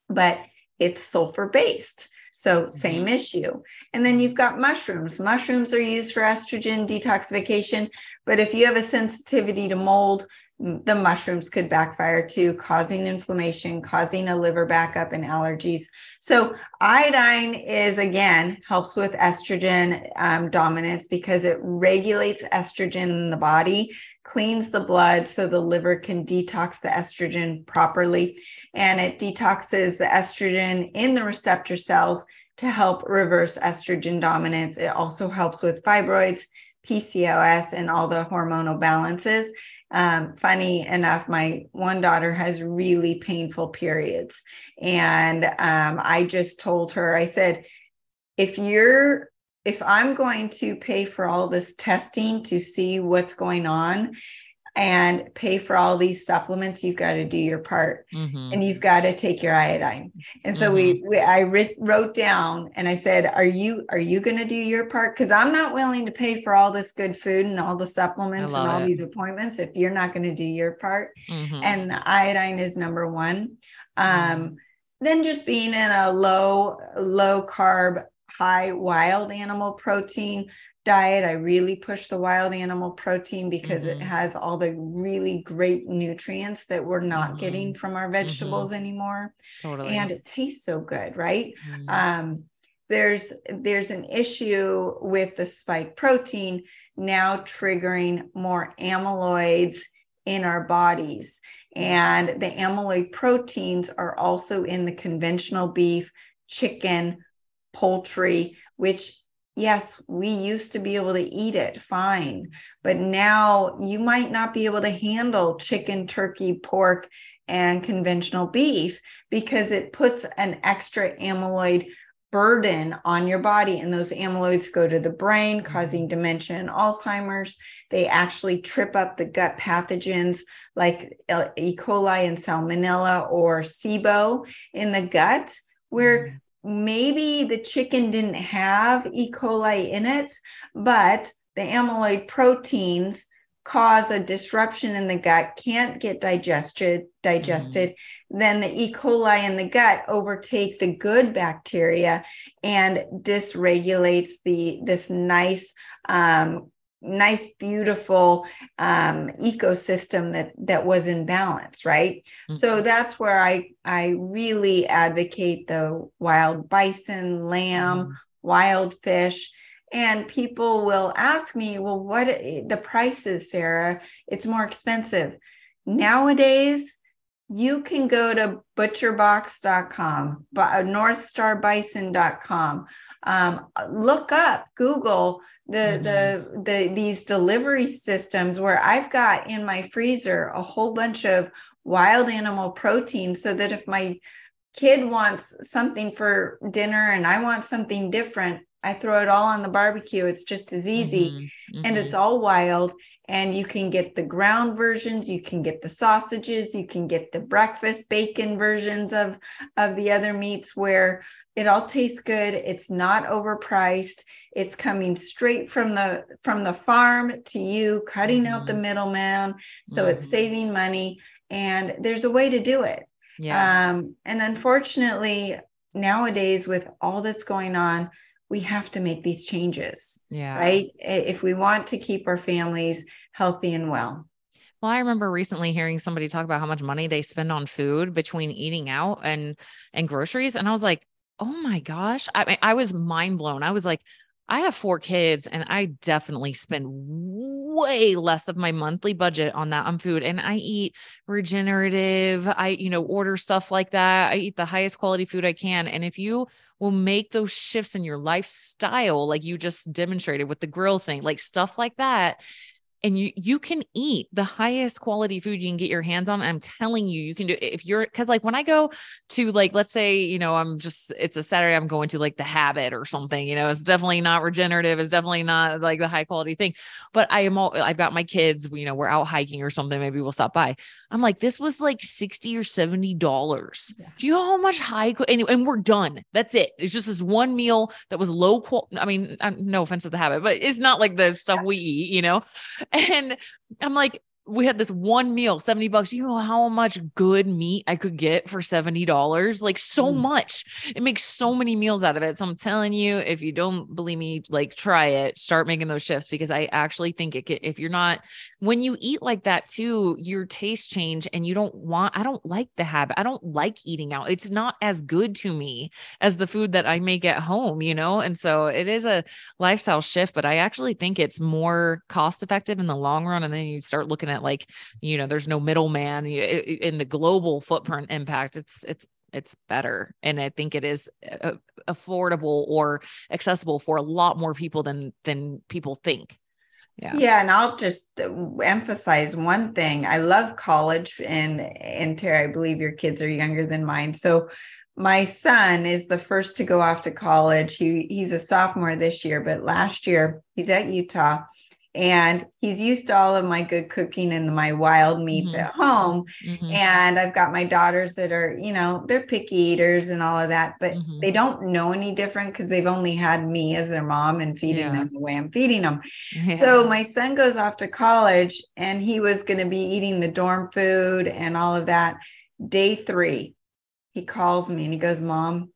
but it's sulfur based so same mm-hmm. issue and then you've got mushrooms mushrooms are used for estrogen detoxification but if you have a sensitivity to mold the mushrooms could backfire too, causing inflammation, causing a liver backup and allergies. So, iodine is again helps with estrogen um, dominance because it regulates estrogen in the body, cleans the blood so the liver can detox the estrogen properly, and it detoxes the estrogen in the receptor cells to help reverse estrogen dominance. It also helps with fibroids. PCOS and all the hormonal balances um, funny enough, my one daughter has really painful periods. And um, I just told her, I said, if you're, if I'm going to pay for all this testing to see what's going on, and pay for all these supplements you've got to do your part mm-hmm. and you've got to take your iodine and so mm-hmm. we, we i writ, wrote down and i said are you are you going to do your part because i'm not willing to pay for all this good food and all the supplements and all it. these appointments if you're not going to do your part mm-hmm. and the iodine is number one um, mm-hmm. then just being in a low low carb high wild animal protein diet. I really push the wild animal protein because mm-hmm. it has all the really great nutrients that we're not mm-hmm. getting from our vegetables mm-hmm. anymore. Totally. And it tastes so good, right? Mm-hmm. Um, there's there's an issue with the spike protein now triggering more amyloids in our bodies. And the amyloid proteins are also in the conventional beef, chicken, poultry, which yes, we used to be able to eat it fine, but now you might not be able to handle chicken, turkey, pork, and conventional beef because it puts an extra amyloid burden on your body. And those amyloids go to the brain, mm-hmm. causing dementia and Alzheimer's. They actually trip up the gut pathogens like E. coli and Salmonella or SIBO in the gut, where mm-hmm maybe the chicken didn't have E. coli in it, but the amyloid proteins cause a disruption in the gut, can't get digested, digested, mm-hmm. then the E. coli in the gut overtake the good bacteria and dysregulates the this nice um, nice beautiful um, ecosystem that that was in balance right? Mm-hmm. so that's where i i really advocate the wild bison lamb mm-hmm. wild fish. And people will ask me well what the prices sara? It's more expensive. Nowadays you can go to butcherbox.com northstarbison.com um, look up google the mm-hmm. the the these delivery systems where I've got in my freezer a whole bunch of wild animal protein so that if my kid wants something for dinner and I want something different, I throw it all on the barbecue. It's just as easy mm-hmm. Mm-hmm. and it's all wild and you can get the ground versions you can get the sausages you can get the breakfast bacon versions of of the other meats where it all tastes good it's not overpriced it's coming straight from the from the farm to you cutting mm-hmm. out the mm-hmm. middleman so mm-hmm. it's saving money and there's a way to do it yeah um, and unfortunately nowadays with all that's going on we have to make these changes yeah right if we want to keep our families healthy and well well, I remember recently hearing somebody talk about how much money they spend on food between eating out and and groceries and I was like, "Oh my gosh." I I was mind blown. I was like, I have four kids and I definitely spend way less of my monthly budget on that on food. And I eat regenerative, I, you know, order stuff like that. I eat the highest quality food I can. And if you will make those shifts in your lifestyle, like you just demonstrated with the grill thing, like stuff like that, and you you can eat the highest quality food you can get your hands on i'm telling you you can do if you're because like when i go to like let's say you know i'm just it's a saturday i'm going to like the habit or something you know it's definitely not regenerative it's definitely not like the high quality thing but i am all i've got my kids you know we're out hiking or something maybe we'll stop by. I'm like this was like 60 or 70 dollars. Yeah. do you know how much high and, and we're done that's it. It's just this one meal that was low quality i mean uh, no offense to the habit but it's not like the stuff we eat you know And I'm like, we had this one meal, 70 bucks. You know how much good meat I could get for $70? Like so mm. much. It makes so many meals out of it. So I'm telling you, if you don't believe me, like try it, start making those shifts because I actually think it if you're not, when you eat like that too, your taste change and you don't want, I don't like the habit. I don't like eating out. It's not as good to me as the food that I make at home, you know? And so it is a lifestyle shift, but I actually think it's more cost effective in the long run. And then you start looking like you know there's no middleman in the global footprint impact it's it's it's better. And i think it is uh, affordable or accessible for a lot more people than than people think. Yeah. Yeah and i'll just uh, emphasize one thing. I love college and and Tara, i believe your kids are younger than mine. So my son is the first to go off to college. He he's a sophomore this year but last year he's at utah and he's used to all of my good cooking and my wild meats mm-hmm. at home mm-hmm. and i've got my daughters that are you know they're picky eaters and all of that but mm-hmm. they don't know any different because they've only had me as their mom and feeding yeah. them the way i'm feeding them yeah. so my son goes off to college and he was going to be eating the dorm food and all of that day three he calls me and he goes mom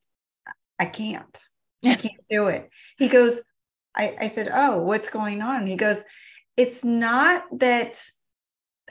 i can't i can't do it he goes I, I said, Oh, what's going on? He goes, It's not that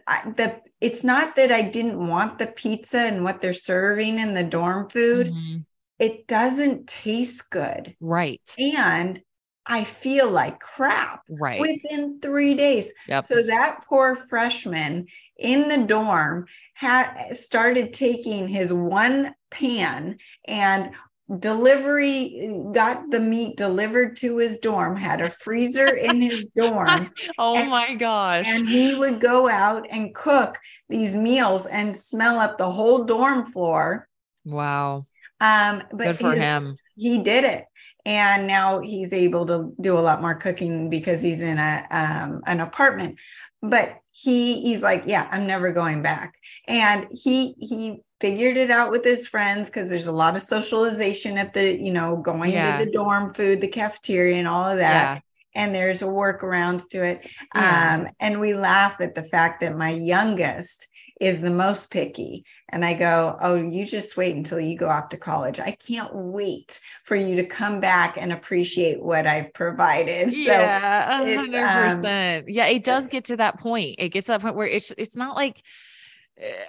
I, the it's not that I didn't want the pizza and what they're serving in the dorm food. Mm-hmm. It doesn't taste good. Right. And I feel like crap right within three days. Yep. So that poor freshman in the dorm had started taking his one pan and delivery got the meat delivered to his dorm had a freezer in his dorm oh and, my gosh. and he would go out and cook these meals and smell up the whole dorm floor. Wow. Um but good for him. he did it. And now he's able to do a lot more cooking because he's in a um, an apartment. But he he's like yeah i'm never going back. And he he figured it out with his friends because there's a lot of socialization at the, you know, going yeah. to the dorm food, the cafeteria, and all of that. Yeah. And there's a workarounds to it. Yeah. Um, and we laugh at the fact that my youngest is the most picky. And I go, Oh, you just wait until you go off to college. I can't wait for you to come back and appreciate what I've provided. Yeah, so 100%. Um, yeah, it does get to that point. It gets to that point where it's it's not like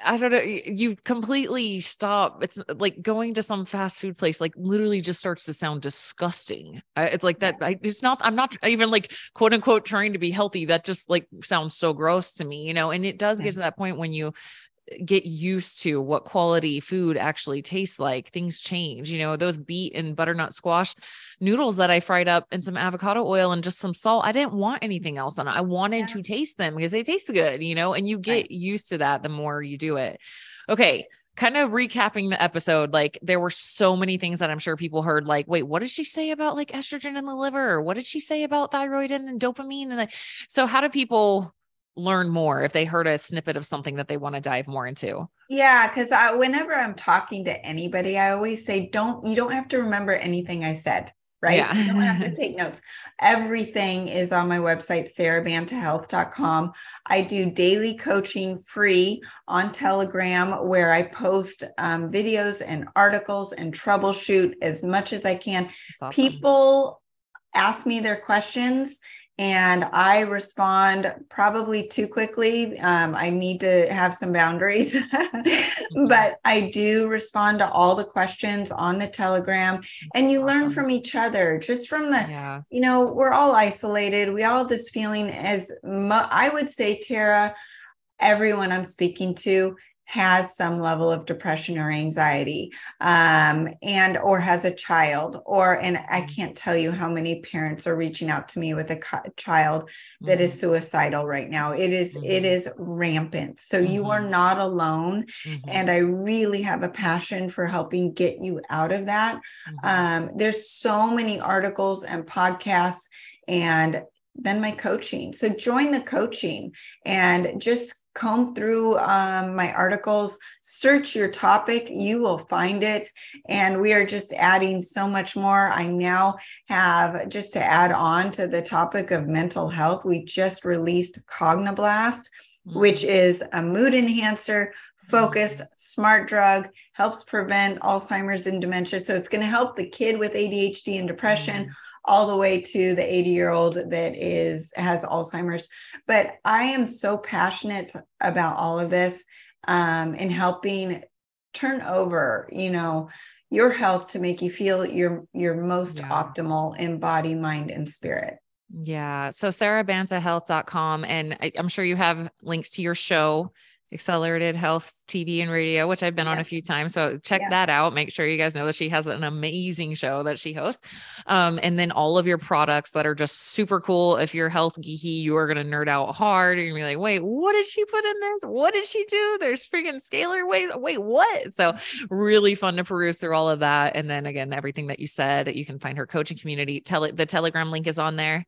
I don't know. You completely stop. It's like going to some fast food place, like literally just starts to sound disgusting. It's like that. I, it's not, I'm not even like quote unquote trying to be healthy. That just like sounds so gross to me, you know? And it does get to that point when you get used to what quality food actually tastes like things change you know those beet and butternut squash noodles that i fried up in some avocado oil and just some salt i didn't want anything else on it i wanted yeah. to taste them because they taste good you know and you get right. used to that the more you do it okay kind of recapping the episode like there were so many things that i'm sure people heard like wait what did she say about like estrogen in the liver or what did she say about thyroid and then dopamine and like so how do people learn more if they heard a snippet of something that they want to dive more into? Yeah, because i whenever I'm talking to anybody, I always say, don't, you don't have to remember anything I said, right? Yeah. you don't have to take notes. Everything is on my website, sarabantahealth.com. I do daily coaching free on Telegram where I post um, videos and articles and troubleshoot as much as I can. Awesome. People ask me their questions and I respond probably too quickly. Um, I need to have some boundaries, mm-hmm. but I do respond to all the questions on the Telegram. And you awesome. learn from each other, just from the, yeah. you know, we're all isolated. We all have this feeling, as mo- I would say, Tara, everyone I'm speaking to, has some level of depression or anxiety um, and or has a child or and i mm-hmm. can't tell you how many parents are reaching out to me with a co- child that mm-hmm. is suicidal right now it is, mm-hmm. it is rampant so mm-hmm. you are mm-hmm. not alone mm-hmm. and i really have a passion for helping get you out of that um, there's so many articles and podcasts and then my coaching. So join the coaching and just comb through um, my articles, search your topic, you will find it. And we are just adding so much more. I now have, just to add on to the topic of mental health, we just released Cogniblast, mm-hmm. which is a mood enhancer. Focused, mm-hmm. smart drug helps prevent Alzheimer's and dementia. So it's going to help the kid with ADHD and depression, mm-hmm all the way to the 80 year old that is has alzheimer's. But i am so passionate about all of this um, and helping turn over you know your health to make you feel your your most yeah. optimal in body mind and spirit. Yeah. So sarabantahealth.com and I, i'm sure you have links to your show Accelerated Health TV and radio, which I've been yeah. on a few times. So check yeah. that out. Make sure you guys know that she has an amazing show that she hosts. Um, and then all of your products that are just super cool. If you're health geeky, you are going to nerd out hard. and You're going to be like, wait, what did she put in this? What did she do? There's freaking scalar waves. Wait, what? So really fun to peruse through all of that. And then again, everything that you said, you can find her coaching community. Tell it the telegram link is on there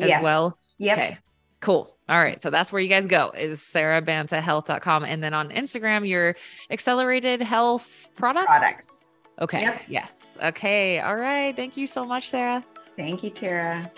as yes. well. Yep. Okay. Cool. All right. So that's where you guys go is sarabantahealth.com. And then on Instagram, your accelerated health products. Products. Okay. Yep. Yes. Okay. All right. Thank you so much, Sara. Thank you, Tara.